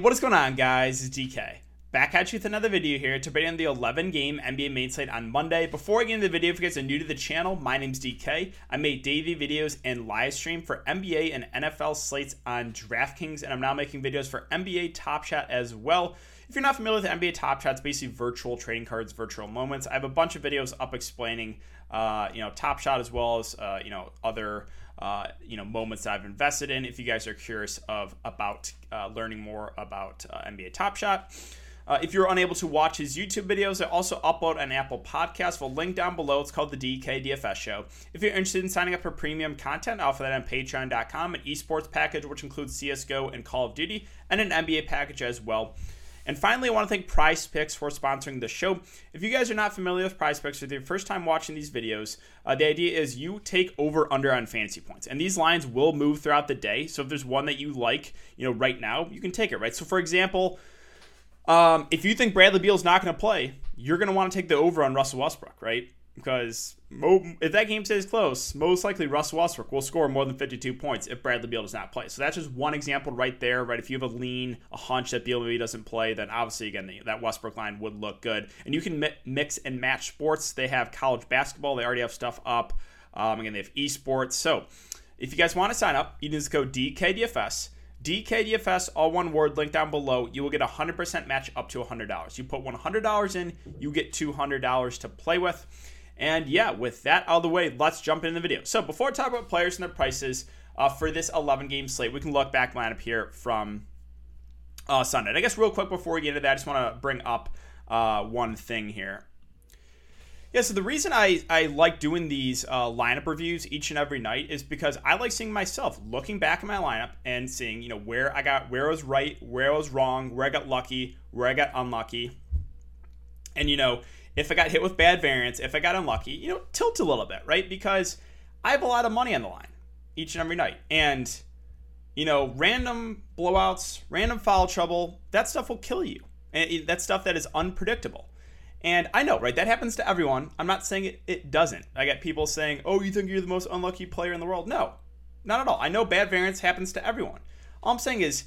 What is going on, guys? It's DK. Back at you with another video here to bring in the 11 game NBA main slate on Monday. Before I get into the video, if you guys are new to the channel, my name's DK. I make daily videos and live stream for NBA and NFL slates on DraftKings, and I'm now making videos for NBA Top Shot as well. If you're not familiar with NBA Top Shot, it's basically virtual trading cards, virtual moments. I have a bunch of videos up explaining, uh, you know, Top Shot as well as, uh, you know, other uh, you know moments that I've invested in. If you guys are curious of about uh, learning more about uh, NBA Top Shot. Uh, if you're unable to watch his YouTube videos, I also upload an Apple podcast. We'll link down below. It's called the DK DFS Show. If you're interested in signing up for premium content, I'll offer that on Patreon.com. An esports package, which includes CS:GO and Call of Duty, and an NBA package as well. And finally, I want to thank Prize Picks for sponsoring the show. If you guys are not familiar with Prize Picks, if your first time watching these videos, uh, the idea is you take over under on fantasy points, and these lines will move throughout the day. So if there's one that you like, you know, right now, you can take it. Right. So for example, um, if you think Bradley Beal is not going to play, you're going to want to take the over on Russell Westbrook, right? Because if that game stays close, most likely Russ Westbrook will score more than 52 points if Bradley Beal does not play. So that's just one example right there, right? If you have a lean, a hunch that Beal maybe doesn't play, then obviously again that Westbrook line would look good. And you can mix and match sports. They have college basketball. They already have stuff up. Um, again, they have esports. So if you guys want to sign up, you just go DKDFS. DKDFS, all one word, link down below. You will get a 100% match up to $100. You put $100 in, you get $200 to play with. And yeah, with that out of the way, let's jump into the video. So before I talk about players and their prices uh, for this 11 game slate, we can look back lineup here from uh, Sunday. And I guess real quick before we get into that, I just want to bring up uh, one thing here. Yeah, so the reason I, I like doing these uh, lineup reviews each and every night is because I like seeing myself looking back at my lineup and seeing, you know, where I got where I was right, where I was wrong, where I got lucky, where I got unlucky. And you know, if I got hit with bad variance, if I got unlucky, you know, tilt a little bit, right? Because I have a lot of money on the line each and every night. And, you know, random blowouts, random foul trouble, that stuff will kill you. And that stuff that is unpredictable. And I know, right? That happens to everyone. I'm not saying it, it doesn't. I get people saying, oh, you think you're the most unlucky player in the world? No, not at all. I know bad variance happens to everyone. All I'm saying is,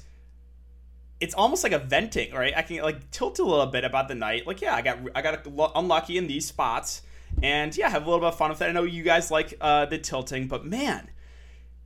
it's almost like a venting, right? I can like tilt a little bit about the night. Like, yeah, I got I got unlucky in these spots, and yeah, have a little bit of fun with that. I know you guys like uh, the tilting, but man,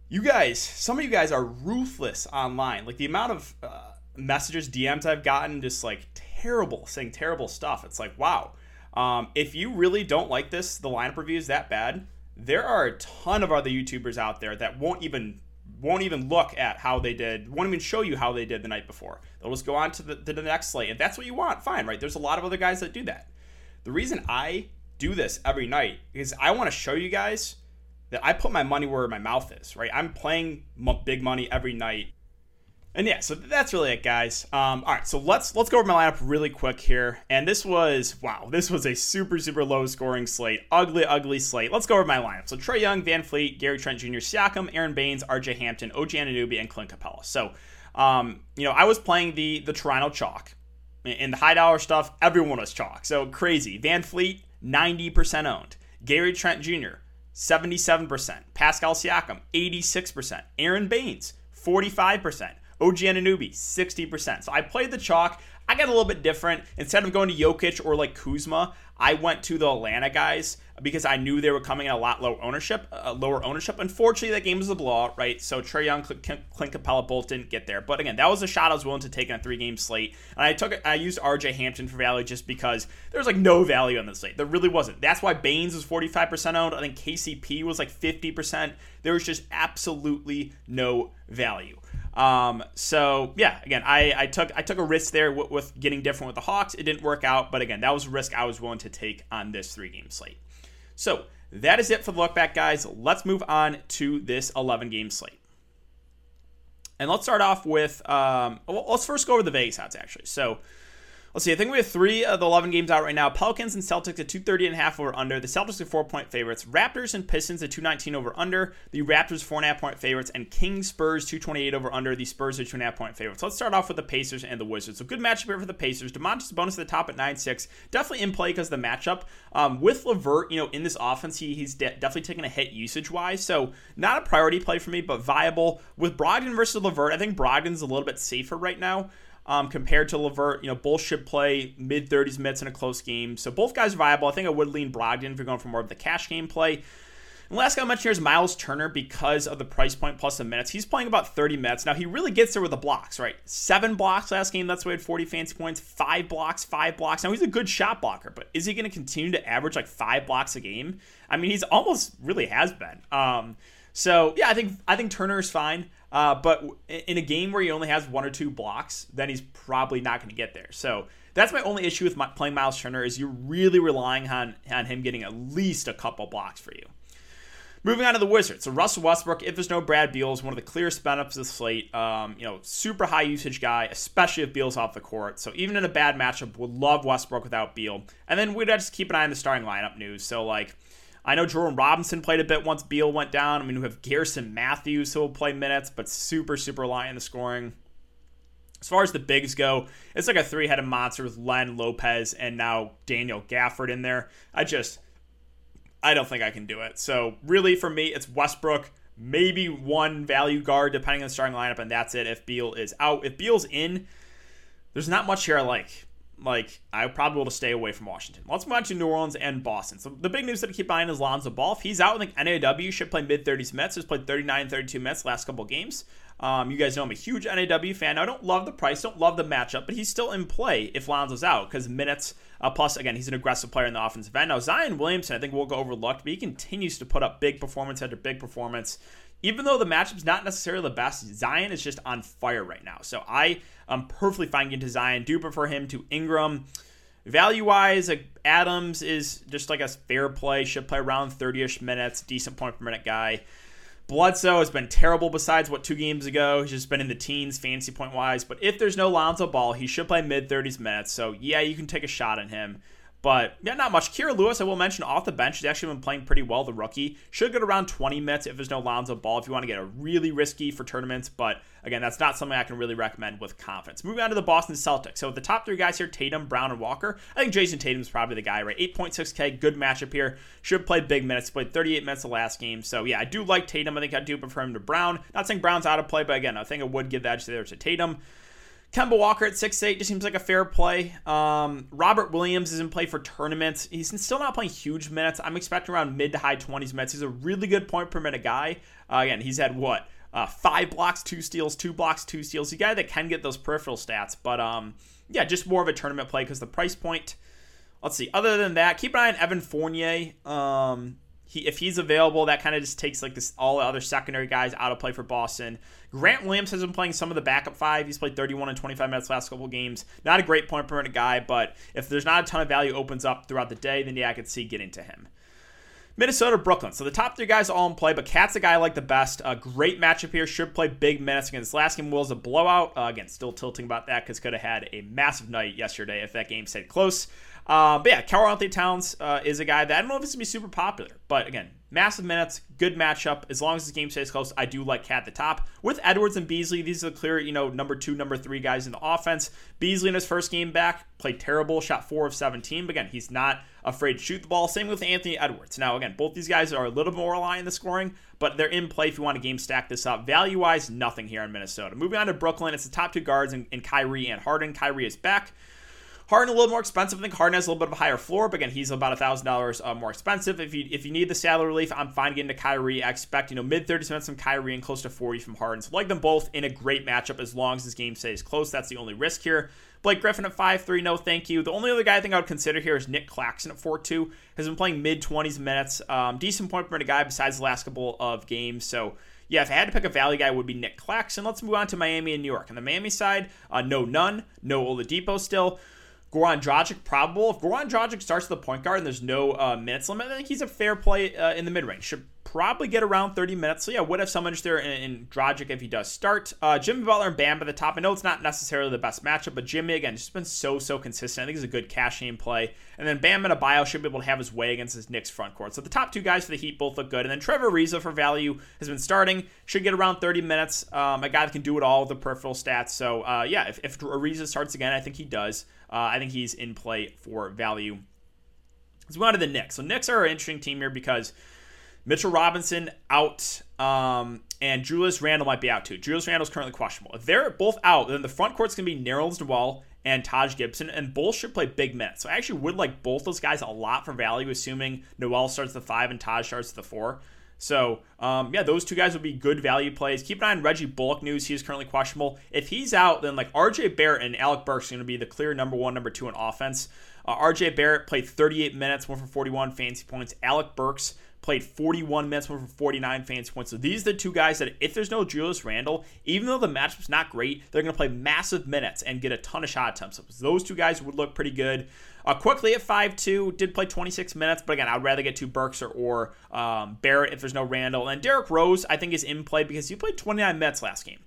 you guys, some of you guys are ruthless online. Like the amount of uh, messages, DMs I've gotten, just like terrible, saying terrible stuff. It's like, wow. Um, if you really don't like this, the lineup review is that bad. There are a ton of other YouTubers out there that won't even won't even look at how they did, won't even show you how they did the night before. They'll just go on to the, to the next slate. If that's what you want, fine, right? There's a lot of other guys that do that. The reason I do this every night is I want to show you guys that I put my money where my mouth is, right? I'm playing big money every night and yeah, so that's really it, guys. Um, all right, so let's let's go over my lineup really quick here. And this was wow, this was a super super low scoring slate, ugly ugly slate. Let's go over my lineup. So Trae Young, VanVleet, Gary Trent Jr., Siakam, Aron Baynes, R.J. Hampton, OG Anunoby, and Clint Capela. So, um, you know, I was playing the the Toronto chalk in the high dollar stuff. Everyone was chalk, so crazy. VanVleet, ninety percent owned. Gary Trent Jr. 77%. Pascal Siakam, 86%. Aron Baynes, 45%. OG Anunoby, 60%. So I played the chalk. I got a little bit different. Instead of going to Jokic or like Kuzma, I went to the Atlanta guys because I knew they were coming at a lot lower ownership. Uh, lower ownership. Unfortunately, that game was a blowout, right? So Trae Young, Clint Capela both didn't get there. But again, that was a shot I was willing to take in a three-game slate, and I took I used R.J. Hampton for value just because there was like no value on the slate. There really wasn't. That's why Baynes was 45% owned. I think KCP was like 50%. There was just absolutely no value. Um, so yeah, again, I, I took I took a risk there with, with, getting different with the Hawks. It didn't work out, but again, that was a risk I was willing to take on this three game slate. So that is it for the look back, guys. Let's move on to this 11 game slate. And let's start off with um, well, let's first go over the Vegas odds actually. So Let's see. I think we have three of the 11 games out right now. Pelicans and Celtics at 230 and a half over under. The Celtics are four point favorites. Raptors and Pistons at 219 over under. The Raptors four and a half point favorites. And Kings Spurs 228 over under. The Spurs are two and a half point favorites. Let's start off with the Pacers and the Wizards. So good matchup here for the Pacers. Domantas Sabonis at the top at 9-6. Definitely in play because the matchup. Um, with LeVert, you know, in this offense, he, he's de- definitely taking a hit usage wise. So not a priority play for me, but viable. With Brogdon versus LeVert, I think Brogdon's a little bit safer right now um, compared to LeVert. You know, both should play mid 30s minutes in a close game. So both guys are viable. I think I would lean Brogdon if you're going for more of the cash game play. And last guy I mentioned here is Miles Turner because of the price point plus the minutes. He's playing about 30 minutes. Now, he really gets there with the blocks, right? Seven blocks last game. That's why he had 40 fancy points. Five blocks, five blocks. Now, he's a good shot blocker, but is he going to continue to average like five blocks a game? I mean, he's almost really has been. Um, so, yeah, I think I think Turner is fine. Uh, but in a game where he only has one or two blocks, then he's probably not going to get there. So that's my only issue with my, playing Miles Turner is you're really relying on on him getting at least a couple blocks for you. Moving on to the Wizards. So Russell Westbrook, if there's no Brad Beal, is one of the clearest benefits of the slate. Um, you know, super high usage guy, especially if Beal's off the court. So even in a bad matchup, would love Westbrook without Beal. And then we'd just keep an eye on the starting lineup news. So like I know Jordan Robinson played a bit once Beal went down. I mean, we have Garrison Matthews who will play minutes, but super, super light in the scoring. As far as the bigs go, it's like a three headed monster with Len Lopez and now Daniel Gafford in there. I just, I don't think I can do it. So, really, for me, it's Westbrook, maybe one value guard depending on the starting lineup, and that's it if Beal is out. If Beal's in, there's not much here I like like I probably will stay away from Washington. Let's move on to New Orleans and Boston. So the big news that I keep eyeing is Lonzo Ball. If he's out, I think NAW should play mid 30s minutes. He's played 39, 32 minutes last couple games. Um, you guys know I'm a huge NAW fan. I don't love the price, don't love the matchup, but he's still in play if Lonzo's out because minutes. Uh, plus, again, he's an aggressive player in the offensive end. Now Zion Williamson, I think will go overlooked, but he continues to put up big performance after big performance even though the matchup's not necessarily the best, Zion is just on fire right now. So I am perfectly fine getting to Zion. Do prefer him to Ingram. Value wise, Adams is just like a fair play. Should play around 30 ish minutes. Decent point per minute guy. Bledsoe has been terrible besides what two games ago. He's just been in the teens fancy point wise. But if there's no Lonzo Ball, he should play mid 30s minutes. So yeah, you can take a shot on him. But yeah, not much. Kira Lewis, I will mention off the bench, he's actually been playing pretty well. The rookie should get around 20 minutes if there's no Lonzo Ball. If you want to get a really risky for tournaments, but again, that's not something I can really recommend with confidence. Moving on to the Boston Celtics. So the top three guys here: Tatum, Brown, and Walker. I think Jayson Tatum's probably the guy, right? 8.6k, good matchup here. Should play big minutes. Played 38 minutes the last game. So yeah, I do like Tatum. I think I do prefer him to Brown. Not saying Brown's out of play, but again, I think I would give the edge there to Tatum. Kemba Walker at six eight just seems like a fair play. Um, Robert Williams is in play for tournaments. He's still not playing huge minutes. I'm expecting around mid to high 20s minutes. He's a really good point per minute guy. Uh, again, he's had what? Uh, five blocks, two steals, two blocks, two steals. He's a guy that can get those peripheral stats. But um, yeah, just more of a tournament play because the price point. Let's see. Other than that, keep an eye on Evan Fournier. Um, he, if he's available, that kind of just takes like this all the other secondary guys out of play for Boston. Grant Williams has been playing some of the backup five. He's played 31 and 25 minutes last couple games. Not a great point per minute guy, but if there's not a ton of value opens up throughout the day, then yeah, I could see getting to him. Minnesota, Brooklyn. So the top three guys all in play, but KAT's the guy I like the best. A great matchup here. Should play big minutes against last game was a blowout. Uh, again, still tilting about that because could have had a massive night yesterday if that game stayed close. Uh, but yeah, Karl-Anthony Towns uh, is a guy that I don't know if it's going to be super popular, but again, massive minutes, good matchup. As long as this game stays close, I do like KAT at the top. With Edwards and Beasley, these are the clear, you know, number two, number three guys in the offense. Beasley in his first game back played terrible, shot four of 17, but again, he's not afraid to shoot the ball. Same with Anthony Edwards. Now, again, both these guys are a little more reliant on the scoring, but they're in play if you want to game stack this up. Value wise, nothing here in Minnesota. Moving on to Brooklyn, it's the top two guards in, in Kyrie and Harden. Kyrie is back. Harden a little more expensive. I think Harden has a little bit of a higher floor, but again, he's about thousand dollars uh, more expensive. If you if you need the salary relief, I'm fine getting to Kyrie. I expect you know mid 30s minutes from Kyrie and close to 40 from Harden. So like them both in a great matchup as long as this game stays close. That's the only risk here. Blake Griffin at 5'3, no thank you. The only other guy I think I would consider here is Nic Claxton at 4'2. Has been playing mid 20s minutes. Um, decent point per guy besides the last couple of games. So yeah, if I had to pick a value guy, would be Nic Claxton. Let's move on to Miami and New York. On the Miami side, uh, no none, no Oladipo still. Goran Dragic probable. If Goran Dragic starts the point guard and there's no uh, minutes limit, I think he's a fair play uh, in the mid range. Should probably get around 30 minutes. So yeah, would have some interest there in, in Dragic if he does start. Uh, Jimmy Butler and Bam at the top. I know it's not necessarily the best matchup, but Jimmy again just been so so consistent. I think he's a good cash game play. And then Bam and Adebayo should be able to have his way against his Knicks front court. So the top two guys for the Heat both look good. And then Trevor Ariza for value has been starting. Should get around 30 minutes. Um, a guy that can do it all with the peripheral stats. So uh, yeah, if, if Ariza starts again, I think he does. Uh, I think he's in play for value. Let's move on to the Knicks. So Knicks are an interesting team here because Mitchell Robinson out, um, and Julius Randle might be out too. Julius Randle's currently questionable. If they're both out, then the front court's going to be Nerlens Noel and Taj Gibson, and both should play big minutes. So I actually would like both those guys a lot for value, assuming Noel starts the five and Taj starts the four. So, um, yeah, those two guys would be good value plays. Keep an eye on Reggie Bullock news. He is currently questionable. If he's out, then like RJ Barrett and Alec Burks are going to be the clear number one, number two in offense. Uh, RJ Barrett played 38 minutes, one for 41 fancy points. Alec Burks played 41 minutes, for 49 fantasy points. So these are the two guys that, if there's no Julius Randle, even though the matchup's not great, they're going to play massive minutes and get a ton of shot attempts. So those two guys would look pretty good. Uh, Quickley at 5'2, did play 26 minutes, but again, I'd rather get to Burks or, or um, Barrett if there's no Randle. And Derrick Rose, I think, is in play because he played 29 minutes last game.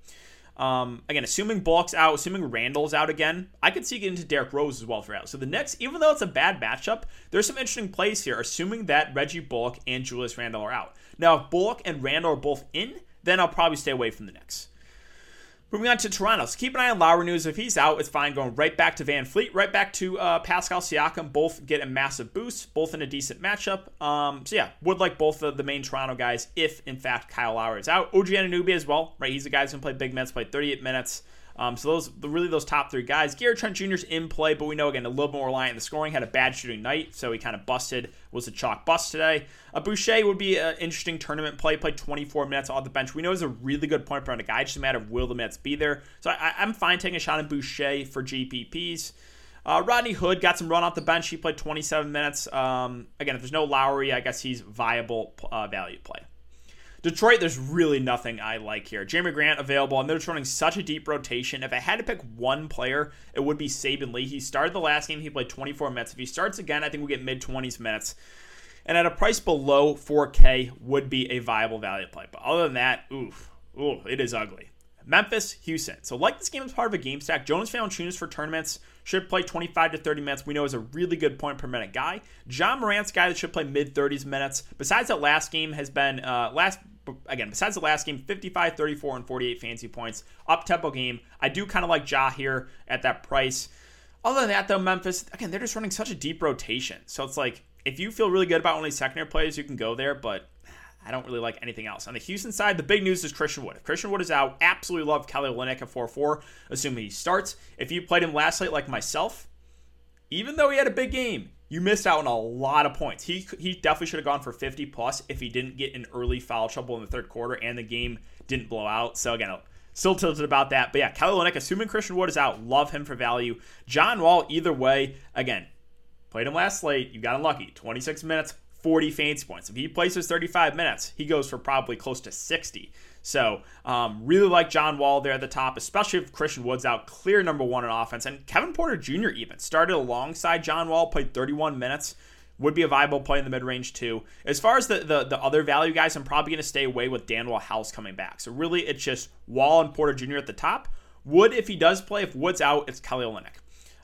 Um, again, assuming Bullock's out, assuming Randle's out again, I could see getting into Derrick Rose as well for out. So the Knicks, even though it's a bad matchup, there's some interesting plays here, assuming that Reggie Bullock and Julius Randle are out. Now, if Bullock and Randle are both in, then I'll probably stay away from the Knicks. Moving on to Toronto. So keep an eye on Lowry news. If he's out, it's fine. Going right back to VanVleet, right back to uh, Pascal Siakam. Both get a massive boost, both in a decent matchup. Um, so yeah, would like both of the main Toronto guys if in fact Kyle Lowry is out. OG Anunoby as well, right? He's the guy who's gonna play big minutes, play 38 minutes. Um, so those really those top three guys. Gary Trent Jr.'s in play, but we know again a little more reliant on the scoring. Had a bad shooting night, so he kind of busted. Was a chalk bust today. Uh, Boucher would be an interesting tournament play. Played 24 minutes off the bench. We know he's a really good point minute guy. It's just a matter of will the minutes be there. So I, am fine taking a shot at Boucher for GPPs. Uh, Rodney Hood got some run off the bench. He played 27 minutes. Um, again, if there's no Lowry, I guess he's viable uh, value play. Detroit, there's really nothing I like here. Jerami Grant available, and they're running such a deep rotation. If I had to pick one player, it would be Saben Lee. He started the last game, he played 24 minutes. If he starts again, I think we get mid 20s minutes. And at a price below 4K would be a viable value play. But other than that, oof, ooh, it is ugly. Memphis, Houston. So like this game is part of a game stack. Jonas Valanciunas for tournaments should play 25 to 30 minutes. We know is a really good point per minute guy. Ja Morant's guy that should play mid 30s minutes. Besides that last game has been uh, last again, besides the last game, 55, 34, and 48 fancy points. Up tempo game. I do kind of like Ja here at that price. Other than that, though, Memphis, again, they're just running such a deep rotation. So it's like, if you feel really good about only secondary plays, you can go there, but I don't really like anything else. On the Houston side, the big news is Christian Wood. If Christian Wood is out, absolutely love Kelly Olynyk at 4 4, assuming he starts. If you played him last night like myself, even though he had a big game, you missed out on a lot of points. He he definitely should have gone for 50 plus if he didn't get in early foul trouble in the third quarter and the game didn't blow out. So again, still tilted about that. But yeah, Kelly assuming Christian Wood is out, love him for value. John Wall, either way, again, played him last late. You got unlucky. 26 minutes, 40 fancy points. If he plays his 35 minutes, he goes for probably close to 60. So, um, really like John Wall there at the top, especially if Christian Wood's out, clear number one in offense. And Kevin Porter Jr. even started alongside John Wall, played 31 minutes. Would be a viable play in the mid range too. As far as the, the, the other value guys, I'm probably going to stay away with Danuel House coming back. So really, it's just Wall and Porter Jr. at the top. Wood, if he does play, if Wood's out, it's Kelly Olynyk.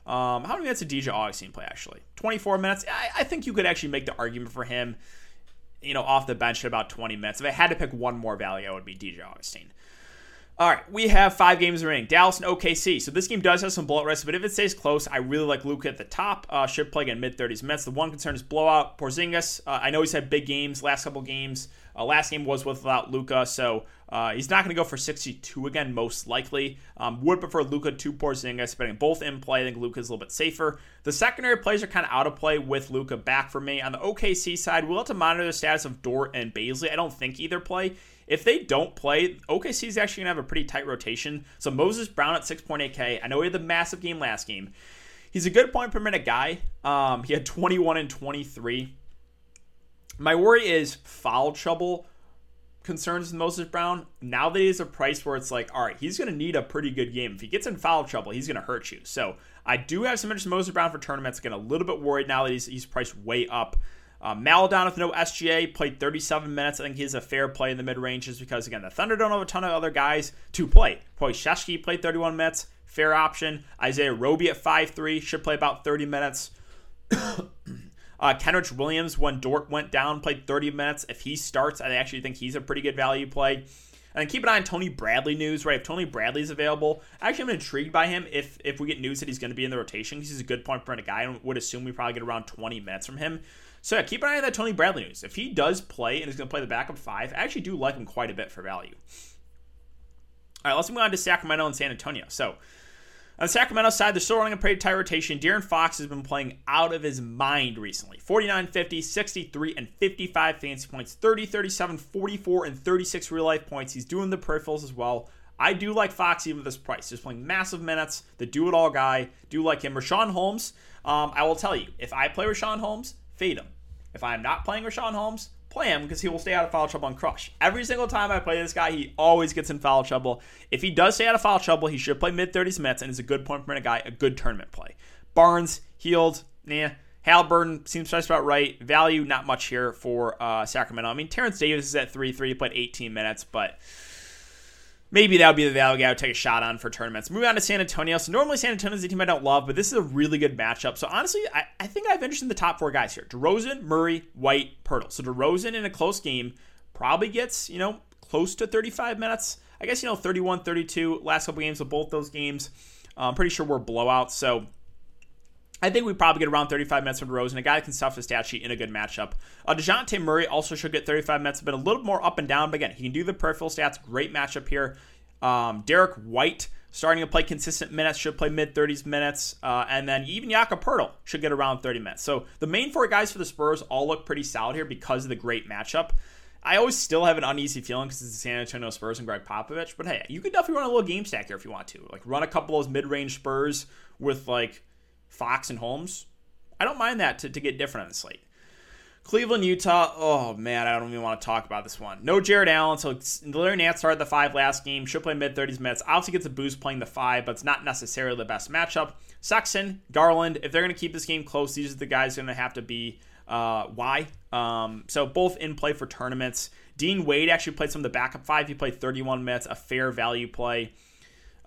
Um, how many minutes did DJ Augustin play actually? 24 minutes. I, I, think you could actually make the argument for him you know, off the bench at about 20 minutes. If I had to pick one more value, I would be DJ Augustin. All right, we have five games remaining. Dallas and OKC. So this game does have some bullet risk, but if it stays close, I really like Luka at the top. Uh, should play again mid 30s minutes. The one concern is blowout. Porzingis. Uh, I know he's had big games last couple games. Uh, last game was without Luka, so uh, he's not going to go for 62 again, most likely. Um, would prefer Luka to Porzingis, but both in play. I think Luka's a little bit safer. The secondary plays are kind of out of play with Luka back for me. On the OKC side, we'll have to monitor the status of Dort and Bazley. I don't think either play. If they don't play, OKC is actually going to have a pretty tight rotation. So Moses Brown at 6.8K. I know he had the massive game last game. He's a good point per minute guy. Um, he had 21 and 23 my worry is foul trouble concerns with Moses Brown. Now that he's a price where it's like, all right, he's going to need a pretty good game. If he gets in foul trouble, he's going to hurt you. So I do have some interest in Moses Brown for tournaments. Again, a little bit worried now that he's, he's priced way up. Uh, Maledon with no SGA played 37 minutes. I think he's a fair play in the mid range just because, again, the Thunder don't have a ton of other guys to play. Pokusevski played 31 minutes, fair option. Isaiah Roby at 5'3 should play about 30 minutes. uh, Kenrich Williams, when Dort went down, played 30 minutes. If he starts, I actually think he's a pretty good value play. And keep an eye on Tony Bradley news, right? If Tony Bradley's available, actually I'm intrigued by him if if we get news that he's going to be in the rotation because he's a good point per minute guy. I would assume we probably get around 20 minutes from him. So yeah, keep an eye on that Tony Bradley news. If he does play and is going to play the backup five, I actually do like him quite a bit for value. All right, let's move on to Sacramento and San Antonio. So on the Sacramento side, they're still running a pretty tight rotation. De'Aaron Fox has been playing out of his mind recently 49, 50, 63, and 55 fantasy points, 30, 37, 44, and 36 real life points. He's doing the peripherals as well. I do like Fox even with this price. He's playing massive minutes. The do it all guy. Do like him. Richaun Holmes, um, I will tell you, if I play Richaun Holmes, fade him. If I am not playing Richaun Holmes, play him because he will stay out of foul trouble on Crush. Every single time I play this guy, he always gets in foul trouble. If he does stay out of foul trouble, he should play mid 30s minutes and is a good point per minute guy, a good tournament play. Barnes, Hield, nah. Halliburton seems just about right. Value, not much here for uh, Sacramento. I mean, Terence Davis is at 3 3, he played 18 minutes, but maybe that would be the value guy I would take a shot on for tournaments. Moving on to San Antonio. So normally San Antonio is a team I don't love, but this is a really good matchup. So honestly, I, I think I have interest in the top four guys here: DeRozan, Murray, White, Poeltl. So DeRozan in a close game probably gets you know close to 35 minutes. I guess you know 31, 32 last couple games of both those games. I'm pretty sure we're blowouts. So I think we probably get around 35 minutes from DeRozan, a guy that can stuff the stat sheet in a good matchup. Uh, DeJounte Murray also should get 35 minutes, but a little more up and down. But again, he can do the peripheral stats. Great matchup here. Um, Derrick White starting to play consistent minutes, should play mid 30s minutes. Uh, and then even Jakob Poeltl should get around 30 minutes. So the main four guys for the Spurs all look pretty solid here because of the great matchup. I always still have an uneasy feeling because it's the San Antonio Spurs and Gregg Popovich. But hey, you could definitely run a little game stack here if you want to. Like run a couple of those mid range Spurs with like Fox and Holmes. I don't mind that to, to get different on the slate. Cleveland, Utah. Oh man, I don't even want to talk about this one. No Jarrett Allen, so Larry Nance started the five last game. Should play mid 30s minutes. Obviously gets a boost playing the five, but it's not necessarily the best matchup. Sexton, Garland. If they're going to keep this game close, these are the guys going to have to be. Uh, why? Um, so both in play for tournaments. Dean Wade actually played some of the backup five. He played 31 minutes, a fair value play.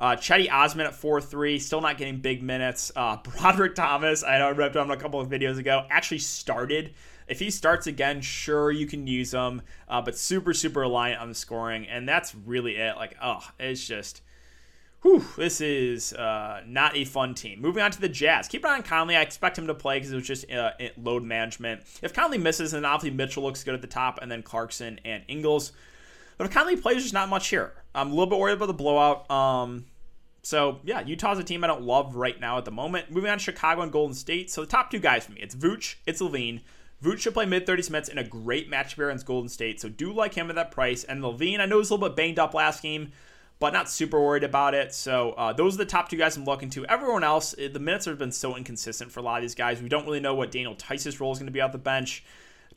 Uh, Cedi Osman at 4 3, still not getting big minutes. Uh, Brodric Thomas, I know I read him a couple of videos ago, actually started. If he starts again, sure, you can use him, uh, but super, super reliant on the scoring. And that's really it. Like, oh, it's just. Whew, this is uh, not a fun team. Moving on to the Jazz. Keep an eye on Conley. I expect him to play because it was just uh, load management. If Conley misses, then obviously Mitchell looks good at the top, and then Clarkson and Ingles. But if Conley plays, there's not much here. I'm a little bit worried about the blowout. Um, so yeah, Utah's a team I don't love right now at the moment. Moving on to Chicago and Golden State. So the top two guys for me, it's Vooch, it's LaVine. Vooch should play mid 30s minutes in a great matchup against Golden State. So do like him at that price. And LaVine, I know he's a little bit banged up last game, but not super worried about it. So uh, those are the top two guys I'm looking to. Everyone else, eh, the minutes have been so inconsistent for a lot of these guys. We don't really know what Daniel Theis's role is going to be out the bench.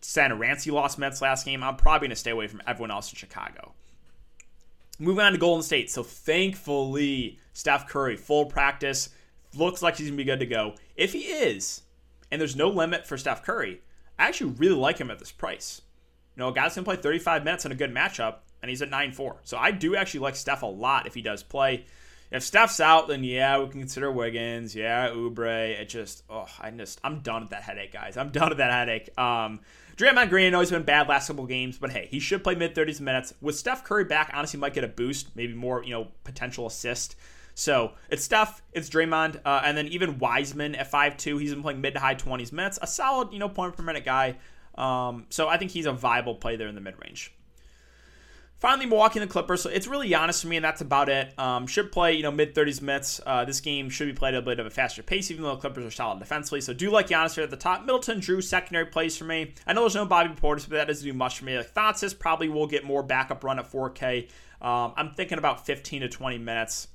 Satoransky lost minutes last game. I'm probably going to stay away from everyone else in Chicago. Moving on to Golden State. So thankfully, Steph Curry, full practice. Looks like he's going to be good to go. If he is, and there's no limit for Steph Curry, I actually really like him at this price. You know, a guy's going to play 35 minutes in a good matchup, and he's at 9 4. So I do actually like Steph a lot if he does play. If Steph's out, then yeah, we can consider Wiggins. Yeah, Oubre. It just, oh, I just, I'm done with that headache, guys. I'm done with that headache. Um, Draymond Green, I know he's been bad last couple games, but hey, he should play mid 30s minutes. With Steph Curry back, honestly, might get a boost, maybe more, you know, potential assist. So it's Steph, it's Draymond, uh, and then even Wiseman at 5'2, he's been playing mid to high 20s minutes. A solid, you know, point per minute guy. Um, so I think he's a viable play there in the mid range. Finally, Milwaukee and the Clippers. So it's really Giannis for me, and that's about it. Um, should play, you know, mid 30s minutes. Uh, this game should be played at a bit of a faster pace, even though the Clippers are solid defensively. So do like Giannis here at the top. Middleton, Drew, secondary plays for me. I know there's no Bobby Portis, but that doesn't do much for me. Like Thanasis probably will get more backup run at 4K. Um, I'm thinking about 15 to 20 minutes.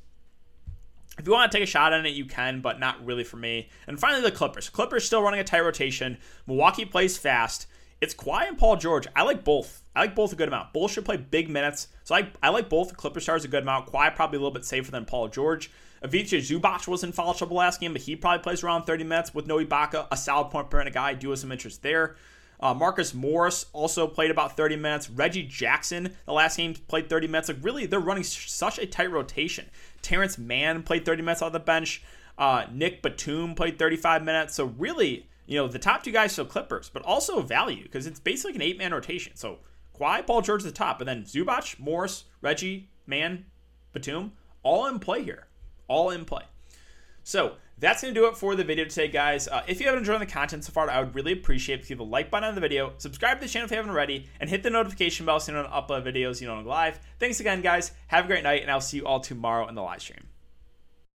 If you want to take a shot on it, you can, but not really for me. And finally, the Clippers. Clippers still running a tight rotation. Milwaukee plays fast. It's Kawhi and Paul George. I like both. I like both a good amount. Both should play big minutes. So I, I like both. Clipper stars a good amount. Kawhi probably a little bit safer than Paul George. Ivica Zubac was in foul trouble last game, but he probably plays around 30 minutes with no Ibaka, a solid point per minute guy. Do have some interest there. Uh, Marcus Morris also played about 30 minutes. Reggie Jackson, the last game, played 30 minutes. Like, really, they're running such a tight rotation. Terance Mann played 30 minutes off the bench. Uh, Nick Batum played 35 minutes. So, really, you know, the top two guys are Clippers, but also value because it's basically an eight man rotation. So, Kawhi, Paul George at the top, and then Zubac, Morris, Reggie, Mann, Batum, all in play here. All in play. So that's going to do it for the video today, guys. Uh, if you haven't enjoyed the content so far, I would really appreciate if you leave a like button on the video, subscribe to the channel if you haven't already, and hit the notification bell so you don't upload videos you know live. Thanks again, guys. Have a great night, and I'll see you all tomorrow in the live stream.